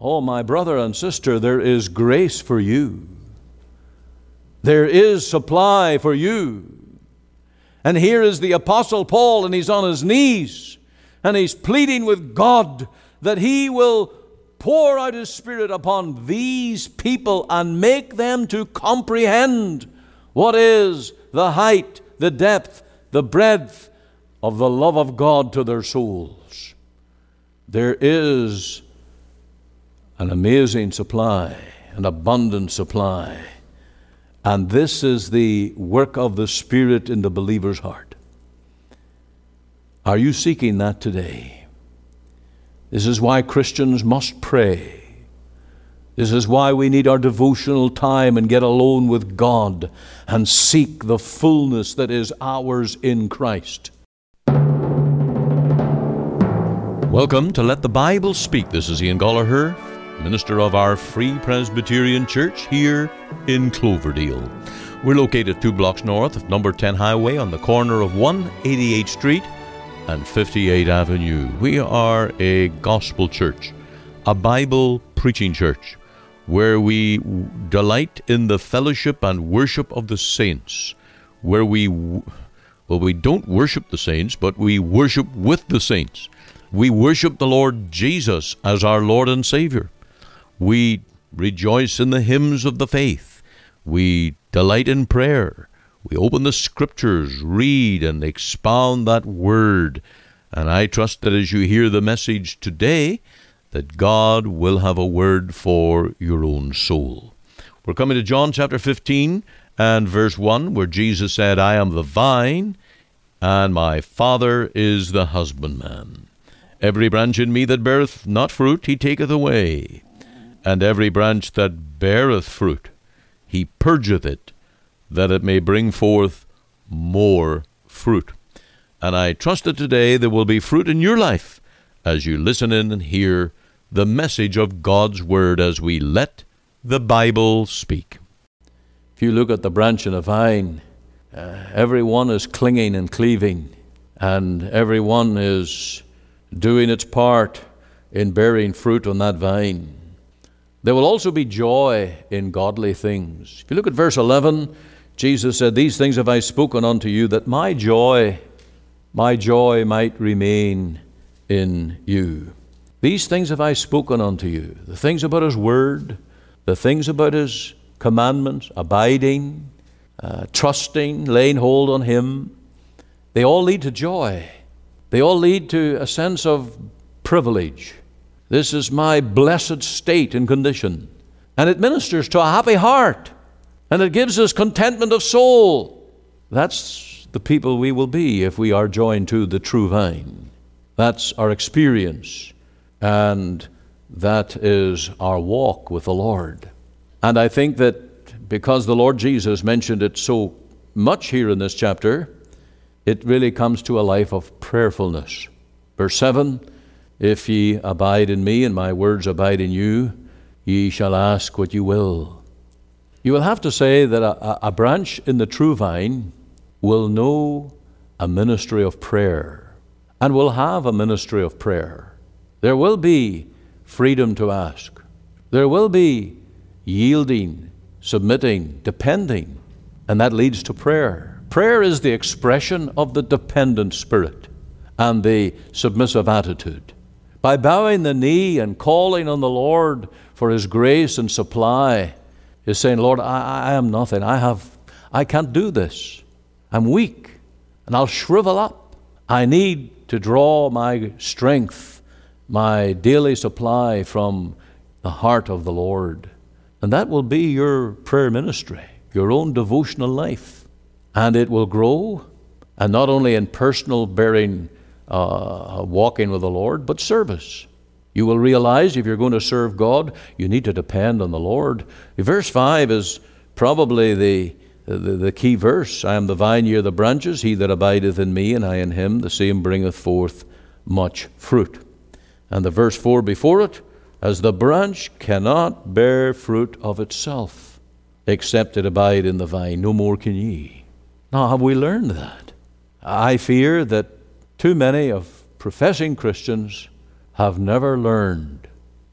Oh, my brother and sister, there is grace for you. There is supply for you. And here is the Apostle Paul, and he's on his knees, and he's pleading with God that he will pour out his Spirit upon these people and make them to comprehend what is the height, the depth, the breadth of the love of God to their souls. There is an amazing supply, an abundant supply. And this is the work of the Spirit in the believer's heart. Are you seeking that today? This is why Christians must pray. This is why we need our devotional time and get alone with God and seek the fullness that is ours in Christ. Welcome to Let the Bible Speak. This is Ian Goligher minister of our Free Presbyterian Church here in Cloverdale. We're located two blocks north of number 10 Highway on the corner of 188th Street and 58th Avenue. We are a gospel church, a Bible preaching church, where we delight in the fellowship and worship of the saints, where we, well, we don't worship the saints, but we worship with the saints. We worship the Lord Jesus as our Lord and Savior. We rejoice in the hymns of the faith. We delight in prayer. We open the scriptures, read and expound that word. And I trust that as you hear the message today, that God will have a word for your own soul. We're coming to John chapter 15 and verse 1, where Jesus said, I am the vine, and my Father is the husbandman. Every branch in me that beareth not fruit, he taketh away and every branch that beareth fruit, he purgeth it, that it may bring forth more fruit. And I trust that today there will be fruit in your life as you listen in and hear the message of God's Word as we let the Bible speak. If you look at the branch in a vine, uh, every one is clinging and cleaving, and every one is doing its part in bearing fruit on that vine. There will also be joy in godly things. If you look at verse 11, Jesus said, These things have I spoken unto you, that my joy, my joy might remain in you. These things have I spoken unto you. The things about His Word, the things about His commandments, abiding, uh, trusting, laying hold on Him, they all lead to joy. They all lead to a sense of privilege this is my blessed state and condition. And it ministers to a happy heart. And it gives us contentment of soul. That's the people we will be if we are joined to the true vine. That's our experience. And that is our walk with the Lord. And I think that because the Lord Jesus mentioned it so much here in this chapter, it really comes to a life of prayerfulness. Verse 7 if ye abide in me and my words abide in you, ye shall ask what you will. You will have to say that a, a branch in the true vine will know a ministry of prayer and will have a ministry of prayer. There will be freedom to ask. There will be yielding, submitting, depending, and that leads to prayer. Prayer is the expression of the dependent spirit and the submissive attitude by bowing the knee and calling on the Lord for His grace and supply, is saying, Lord, I, I am nothing. I have I can't do this. I'm weak and I'll shrivel up. I need to draw my strength, my daily supply from the heart of the Lord. And that will be your prayer ministry, your own devotional life. And it will grow, and not only in personal bearing uh, walking with the Lord, but service. You will realize if you're going to serve God, you need to depend on the Lord. Verse 5 is probably the, the, the key verse. I am the vine, ye are the branches. He that abideth in me, and I in him, the same bringeth forth much fruit. And the verse 4 before it, as the branch cannot bear fruit of itself, except it abide in the vine, no more can ye. Now, have we learned that? I fear that too many of professing Christians have never learned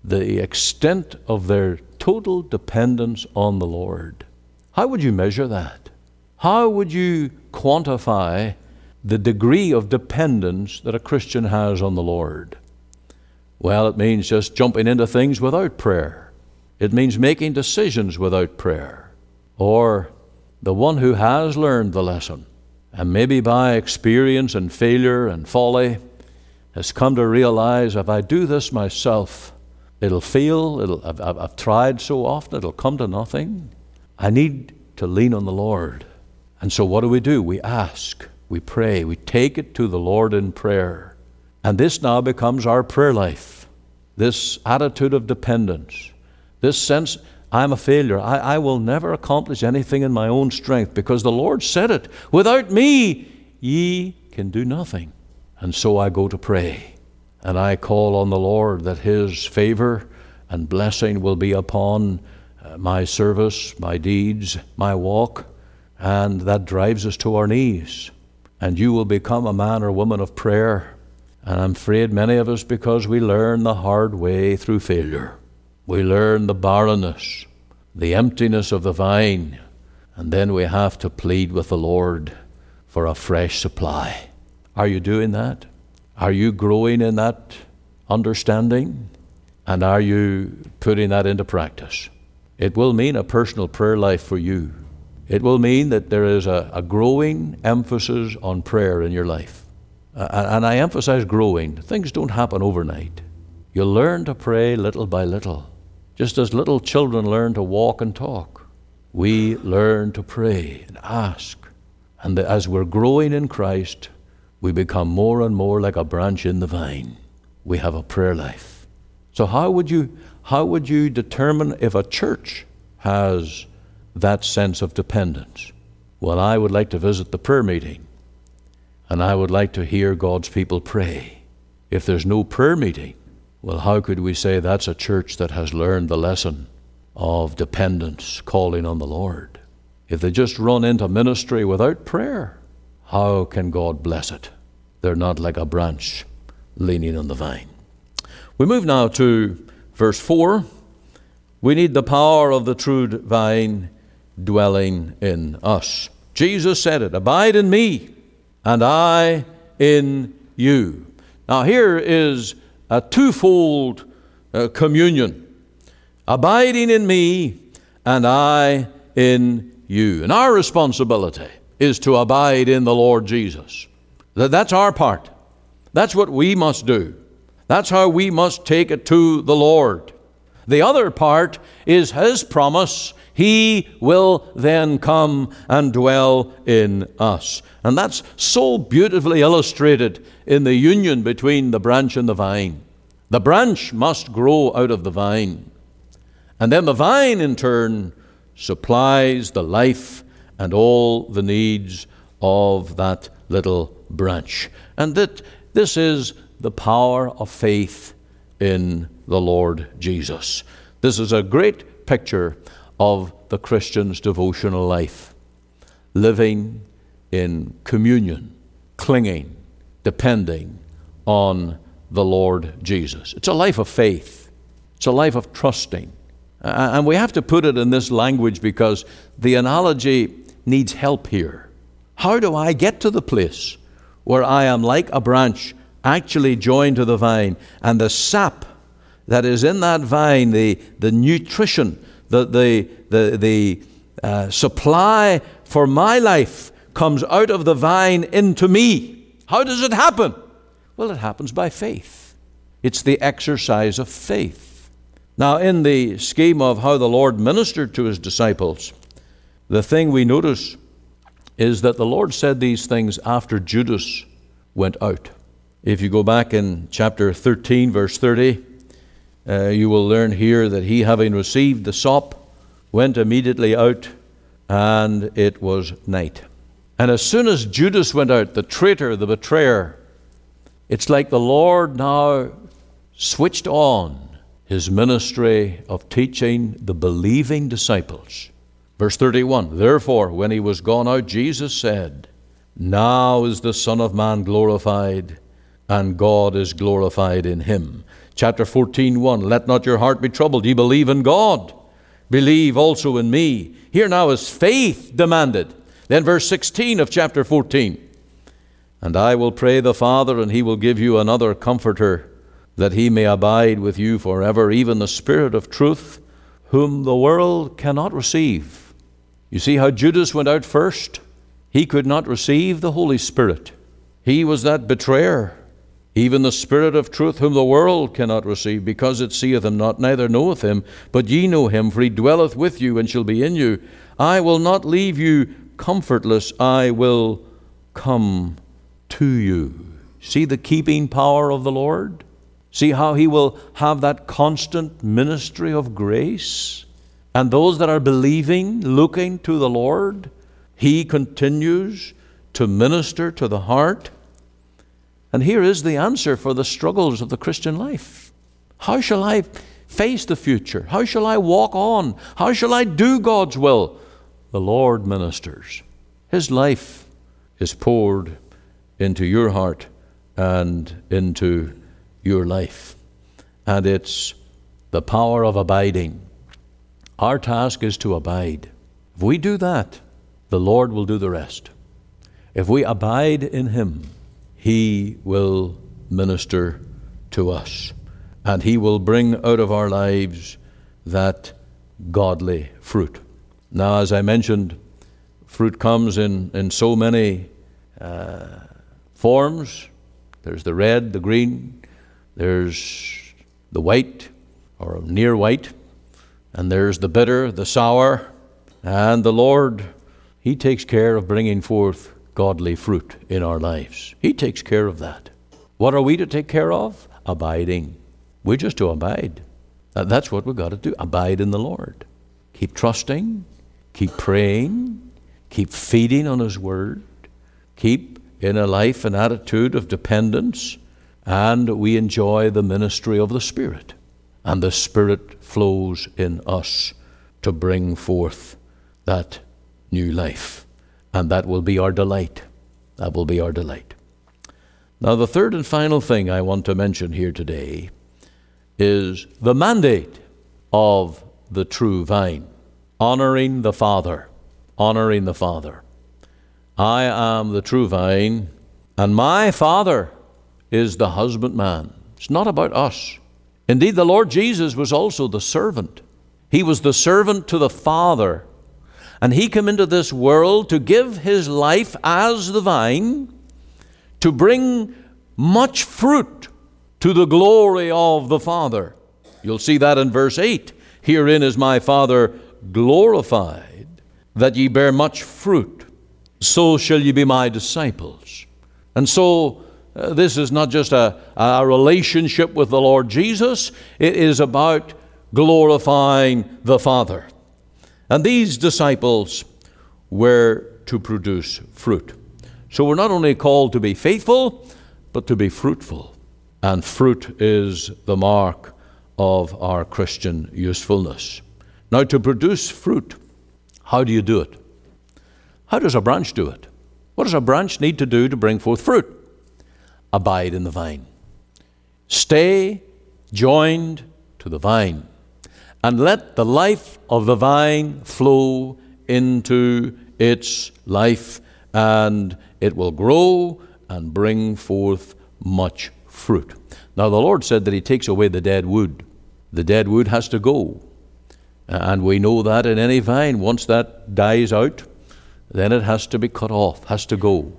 the extent of their total dependence on the Lord. How would you measure that? How would you quantify the degree of dependence that a Christian has on the Lord? Well, it means just jumping into things without prayer. It means making decisions without prayer. Or the one who has learned the lesson, and maybe by experience and failure and folly, has come to realize if I do this myself, it'll fail. It'll, I've, I've tried so often, it'll come to nothing. I need to lean on the Lord. And so, what do we do? We ask, we pray, we take it to the Lord in prayer. And this now becomes our prayer life this attitude of dependence, this sense I'm a failure. I, I will never accomplish anything in my own strength because the Lord said it. Without me, ye can do nothing. And so I go to pray, and I call on the Lord that His favor and blessing will be upon uh, my service, my deeds, my walk, and that drives us to our knees. And you will become a man or woman of prayer. And I'm afraid many of us, because we learn the hard way through failure, we learn the barrenness, the emptiness of the vine, and then we have to plead with the Lord for a fresh supply. Are you doing that? Are you growing in that understanding? And are you putting that into practice? It will mean a personal prayer life for you. It will mean that there is a, a growing emphasis on prayer in your life. Uh, and I emphasize growing. Things don't happen overnight. You learn to pray little by little. Just as little children learn to walk and talk, we learn to pray and ask. And as we're growing in Christ, we become more and more like a branch in the vine. We have a prayer life. So, how would you, how would you determine if a church has that sense of dependence? Well, I would like to visit the prayer meeting, and I would like to hear God's people pray. If there's no prayer meeting, well, how could we say that's a church that has learned the lesson of dependence, calling on the Lord? If they just run into ministry without prayer, how can God bless it? They're not like a branch leaning on the vine. We move now to verse 4. We need the power of the true vine dwelling in us. Jesus said it Abide in me, and I in you. Now, here is a twofold uh, communion abiding in me and I in you. And our responsibility is to abide in the Lord Jesus. That's our part. That's what we must do. That's how we must take it to the Lord. The other part is His promise. He will then come and dwell in us. And that's so beautifully illustrated in the union between the branch and the vine. The branch must grow out of the vine. And then the vine, in turn, supplies the life and all the needs of that little branch. And that this is the power of faith in the Lord Jesus. This is a great picture of the Christian's devotional life. Living in communion, clinging, depending on the Lord Jesus. It's a life of faith, it's a life of trusting. And we have to put it in this language because the analogy needs help here. How do I get to the place where I am like a branch actually joined to the vine and the sap that is in that vine, the, the nutrition, the, the, the, the uh, supply for my life comes out of the vine into me. How does it happen? Well, it happens by faith. It's the exercise of faith. Now, in the scheme of how the Lord ministered to his disciples, the thing we notice is that the Lord said these things after Judas went out. If you go back in chapter 13, verse 30, uh, you will learn here that he, having received the sop, went immediately out, and it was night. And as soon as Judas went out, the traitor, the betrayer, it's like the Lord now switched on his ministry of teaching the believing disciples. Verse 31 Therefore, when he was gone out, Jesus said, Now is the Son of Man glorified, and God is glorified in him. Chapter 14, 1. Let not your heart be troubled. Ye believe in God. Believe also in me. Here now is faith demanded. Then, verse 16 of chapter 14. And I will pray the Father, and he will give you another comforter, that he may abide with you forever, even the Spirit of truth, whom the world cannot receive. You see how Judas went out first? He could not receive the Holy Spirit. He was that betrayer. Even the Spirit of truth, whom the world cannot receive, because it seeth him not, neither knoweth him. But ye know him, for he dwelleth with you and shall be in you. I will not leave you comfortless, I will come to you. See the keeping power of the Lord? See how he will have that constant ministry of grace? And those that are believing, looking to the Lord, he continues to minister to the heart and here is the answer for the struggles of the Christian life. How shall I face the future? How shall I walk on? How shall I do God's will? The Lord ministers. His life is poured into your heart and into your life. And it's the power of abiding. Our task is to abide. If we do that, the Lord will do the rest. If we abide in Him, he will minister to us. And He will bring out of our lives that godly fruit. Now, as I mentioned, fruit comes in, in so many uh, forms. There's the red, the green, there's the white or near white, and there's the bitter, the sour, and the Lord, He takes care of bringing forth godly fruit in our lives. He takes care of that. What are we to take care of? Abiding. We're just to abide. Uh, that's what we've got to do. Abide in the Lord. Keep trusting, keep praying, keep feeding on His Word, keep in a life and attitude of dependence, and we enjoy the ministry of the Spirit. And the Spirit flows in us to bring forth that new life and that will be our delight. That will be our delight. Now, the third and final thing I want to mention here today is the mandate of the true vine honoring the Father. Honoring the Father. I am the true vine, and my Father is the husbandman. It's not about us. Indeed, the Lord Jesus was also the servant. He was the servant to the Father and he came into this world to give his life as the vine, to bring much fruit to the glory of the Father. You'll see that in verse 8. Herein is my Father glorified, that ye bear much fruit. So shall ye be my disciples. And so, uh, this is not just a, a relationship with the Lord Jesus, it is about glorifying the Father. And these disciples were to produce fruit. So we're not only called to be faithful, but to be fruitful. And fruit is the mark of our Christian usefulness. Now, to produce fruit, how do you do it? How does a branch do it? What does a branch need to do to bring forth fruit? Abide in the vine. Stay joined to the vine and let the life of the vine flow into its life, and it will grow and bring forth much fruit. Now, the Lord said that He takes away the dead wood. The dead wood has to go. And we know that in any vine, once that dies out, then it has to be cut off, has to go,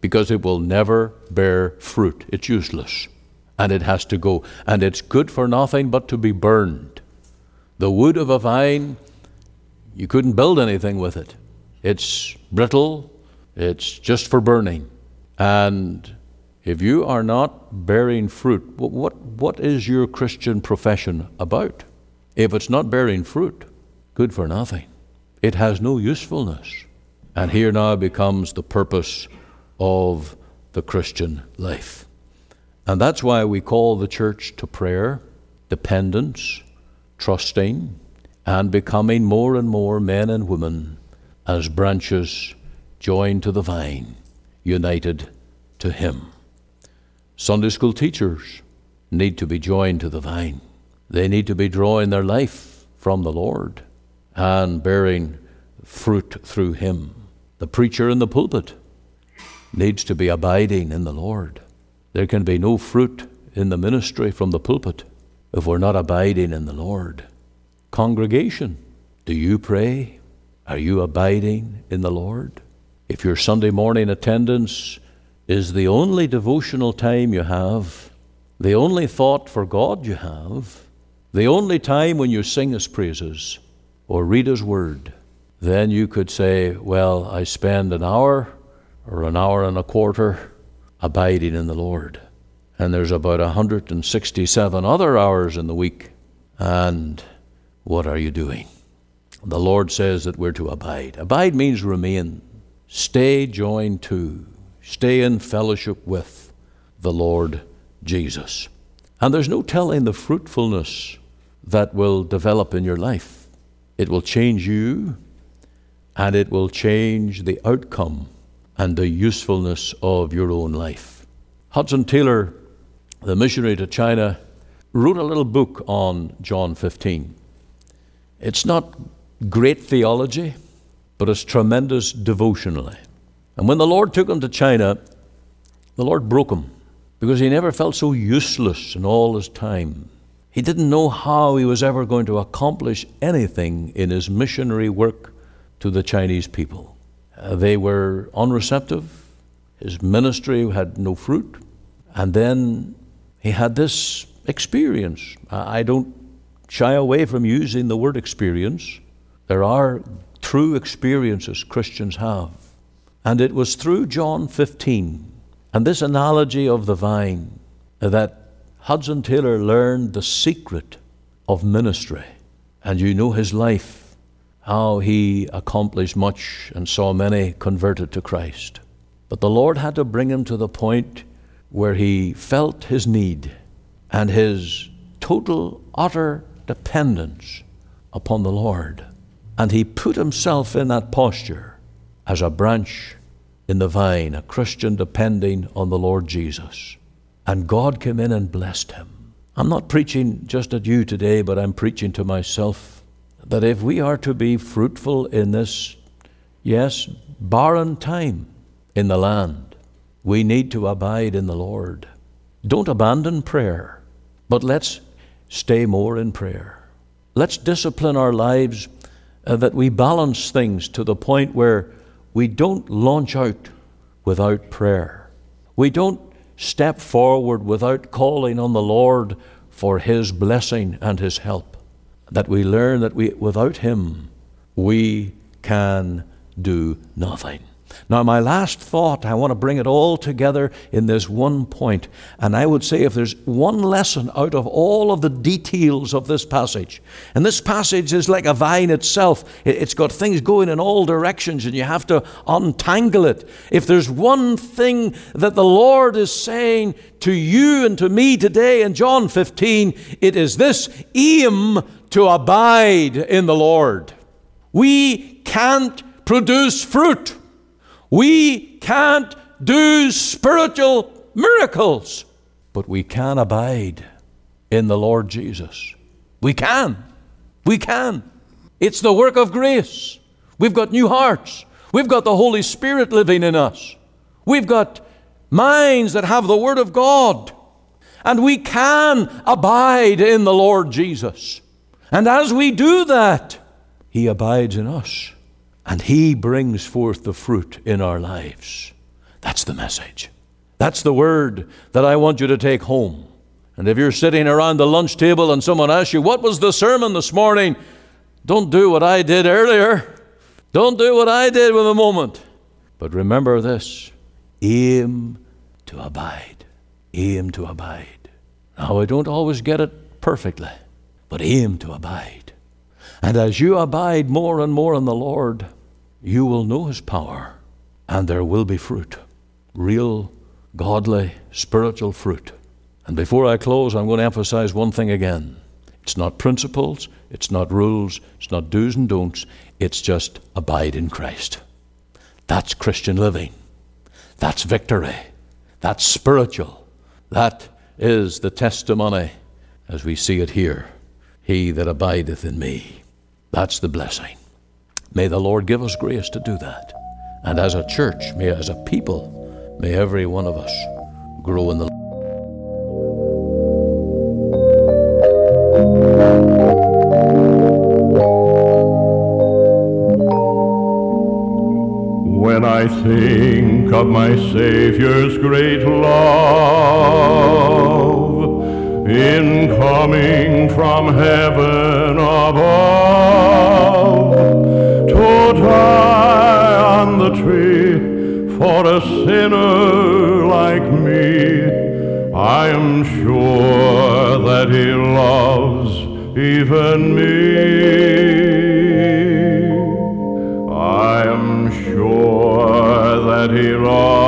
because it will never bear fruit. It's useless. And it has to go. And it's good for nothing but to be burned. The wood of a vine, you couldn't build anything with it. It's brittle, it's just for burning. And if you are not bearing fruit, what, what is your Christian profession about? If it's not bearing fruit, good for nothing. It has no usefulness. And here now becomes the purpose of the Christian life. And that's why we call the church to prayer, dependence, trusting and becoming more and more men and women as branches joined to the vine, united to Him. Sunday school teachers, need to be joined to the vine. They need to be drawing their life from the Lord and bearing fruit through Him. The preacher in the pulpit needs to be abiding in the Lord. There can be no fruit in the ministry from the pulpit if we're not abiding in the Lord. Congregation, do you pray? Are you abiding in the Lord? If your Sunday morning attendance is the only devotional time you have, the only thought for God you have, the only time when you sing His praises or read His Word, then you could say, Well, I spend an hour or an hour and a quarter abiding in the Lord. And there's about 167 other hours in the week. And what are you doing? The Lord says that we're to abide. Abide means remain, stay joined to, stay in fellowship with the Lord Jesus. And there's no telling the fruitfulness that will develop in your life. It will change you and it will change the outcome and the usefulness of your own life. Hudson Taylor, the missionary to China, wrote a little book on John 15. It's not great theology, but it's tremendous devotionally. And when the Lord took him to China, the Lord broke him because he never felt so useless in all his time. He didn't know how he was ever going to accomplish anything in his missionary work to the Chinese people. Uh, they were unreceptive. His ministry had no fruit. And then he had this experience. I don't shy away from using the word experience. There are true experiences Christians have. And it was through John 15 and this analogy of the vine that Hudson Taylor learned the secret of ministry. And you know his life, how he accomplished much and saw many converted to Christ. But the Lord had to bring him to the point where he felt his need and his total, utter dependence upon the Lord. And he put himself in that posture as a branch in the vine, a Christian depending on the Lord Jesus. And God came in and blessed him. I'm not preaching just at you today, but I'm preaching to myself that if we are to be fruitful in this, yes, barren time in the land, we need to abide in the Lord. Don't abandon prayer, but let's stay more in prayer. Let's discipline our lives uh, that we balance things to the point where we don't launch out without prayer. We don't step forward without calling on the Lord for His blessing and His help. That we learn that we, without Him, we can do nothing. Now, my last thought, I want to bring it all together in this one point. And I would say if there's one lesson out of all of the details of this passage, and this passage is like a vine itself, it's got things going in all directions, and you have to untangle it. If there's one thing that the Lord is saying to you and to me today in John 15, it is this aim to abide in the Lord. We can't produce fruit we can't do spiritual miracles, but we can abide in the Lord Jesus. We can. We can. It's the work of grace. We've got new hearts. We've got the Holy Spirit living in us. We've got minds that have the Word of God. And we can abide in the Lord Jesus. And as we do that, He abides in us and He brings forth the fruit in our lives. That's the message. That's the word that I want you to take home. And if you're sitting around the lunch table and someone asks you, What was the sermon this morning? Don't do what I did earlier. Don't do what I did with a moment. But remember this aim to abide. Aim to abide. Now, I don't always get it perfectly, but aim to abide. And as you abide more and more in the Lord, you will know His power, and there will be fruit real, godly, spiritual fruit. And before I close, I'm going to emphasize one thing again. It's not principles, it's not rules, it's not do's and don'ts, it's just abide in Christ. That's Christian living. That's victory. That's spiritual. That is the testimony as we see it here He that abideth in me. That's the blessing. May the Lord give us grace to do that. And as a church, may as a people, may every one of us grow in the When I think of my Savior's great love in coming from heaven above die on the tree for a sinner like me, I am sure that He loves even me. I am sure that he loves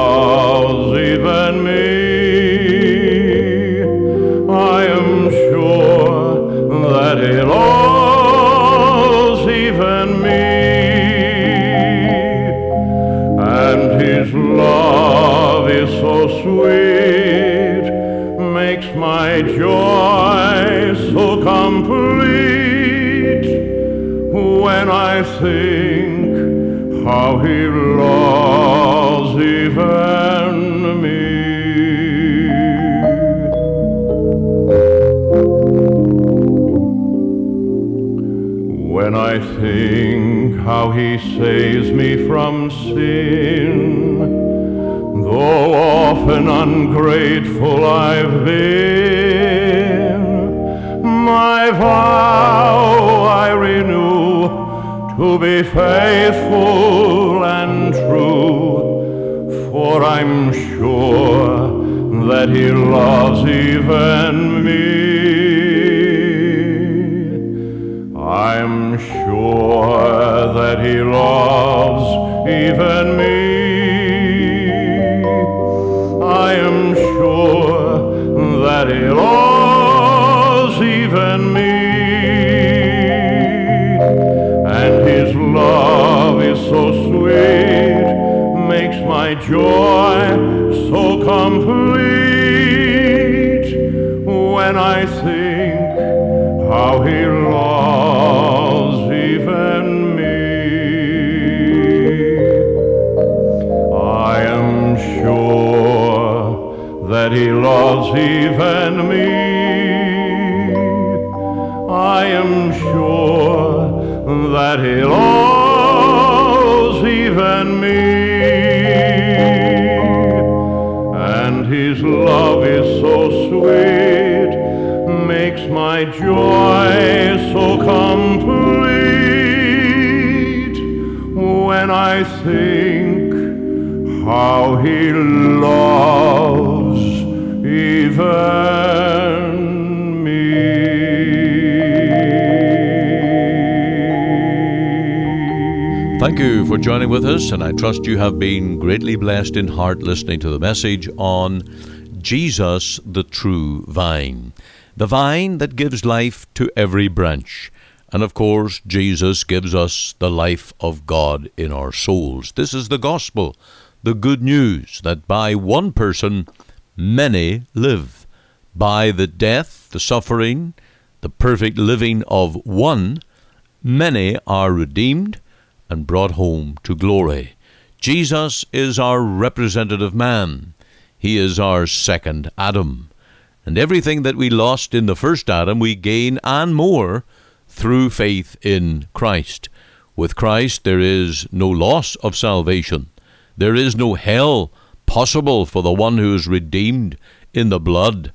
so sweet, makes my joy so complete when I think how he loves even me. When I think how he saves me from sin, though often ungrateful I've been, my vow I renew to be faithful and true, for I'm sure that He loves even me. I'm sure that He loves even me. Makes my joy so complete when I think how he loves even me. Thank you for joining with us, and I trust you have been greatly blessed in heart listening to the message on Jesus, the true vine. The vine that gives life to every branch. And of course, Jesus gives us the life of God in our souls. This is the gospel, the good news that by one person many live. By the death, the suffering, the perfect living of one, many are redeemed and brought home to glory. Jesus is our representative man. He is our second Adam. And everything that we lost in the first Adam, we gain and more through faith in Christ. With Christ, there is no loss of salvation. There is no hell possible for the one who is redeemed in the blood.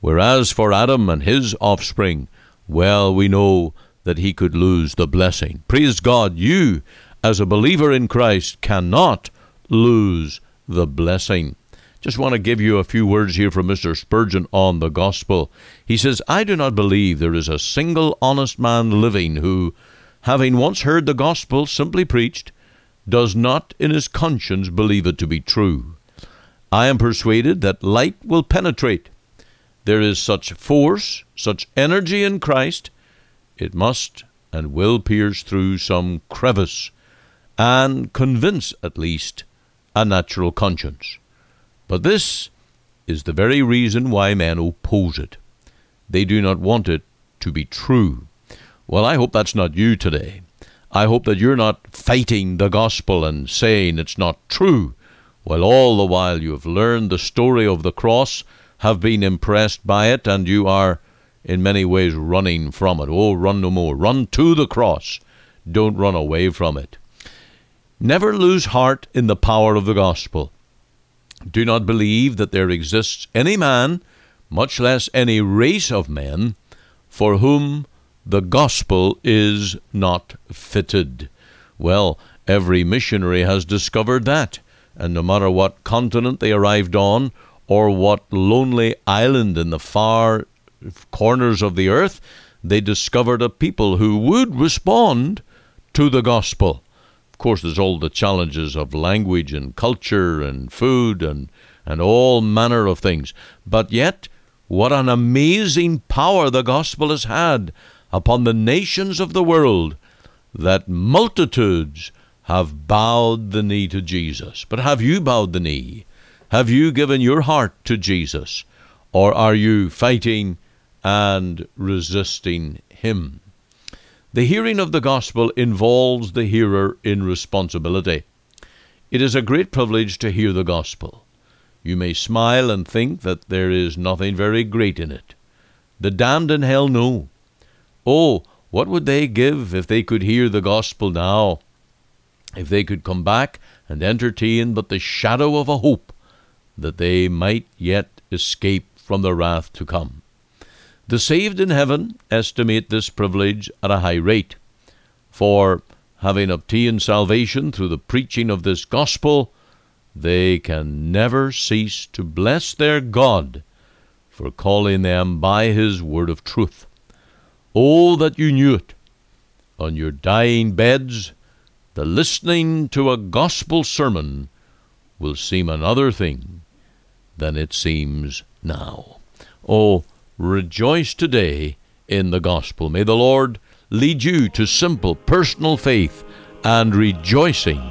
Whereas for Adam and his offspring, well, we know that he could lose the blessing. Praise God, you, as a believer in Christ, cannot lose the blessing. Just want to give you a few words here from Mr. Spurgeon on the gospel. He says, I do not believe there is a single honest man living who, having once heard the gospel simply preached, does not in his conscience believe it to be true. I am persuaded that light will penetrate. There is such force, such energy in Christ, it must and will pierce through some crevice and convince, at least, a natural conscience. But this is the very reason why men oppose it. They do not want it to be true. Well, I hope that's not you today. I hope that you're not fighting the gospel and saying it's not true, while all the while you have learned the story of the cross, have been impressed by it, and you are in many ways running from it. Oh, run no more. Run to the cross. Don't run away from it. Never lose heart in the power of the gospel. Do not believe that there exists any man, much less any race of men, for whom the gospel is not fitted. Well, every missionary has discovered that, and no matter what continent they arrived on, or what lonely island in the far corners of the earth, they discovered a people who would respond to the gospel. Of course, there's all the challenges of language and culture and food and, and all manner of things. But yet, what an amazing power the gospel has had upon the nations of the world that multitudes have bowed the knee to Jesus. But have you bowed the knee? Have you given your heart to Jesus? Or are you fighting and resisting Him? The hearing of the gospel involves the hearer in responsibility. It is a great privilege to hear the gospel. You may smile and think that there is nothing very great in it. The damned in hell know Oh, what would they give if they could hear the gospel now? If they could come back and entertain but the shadow of a hope that they might yet escape from the wrath to come. The saved in heaven estimate this privilege at a high rate, for having obtained salvation through the preaching of this gospel, they can never cease to bless their God for calling them by his word of truth. Oh, that you knew it! On your dying beds, the listening to a gospel sermon will seem another thing than it seems now. Oh, rejoice today in the gospel. May the Lord lead you to simple personal faith and rejoicing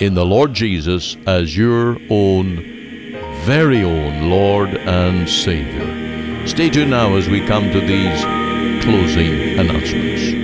in the Lord Jesus as your own, very own Lord and Savior. Stay tuned now as we come to these closing announcements.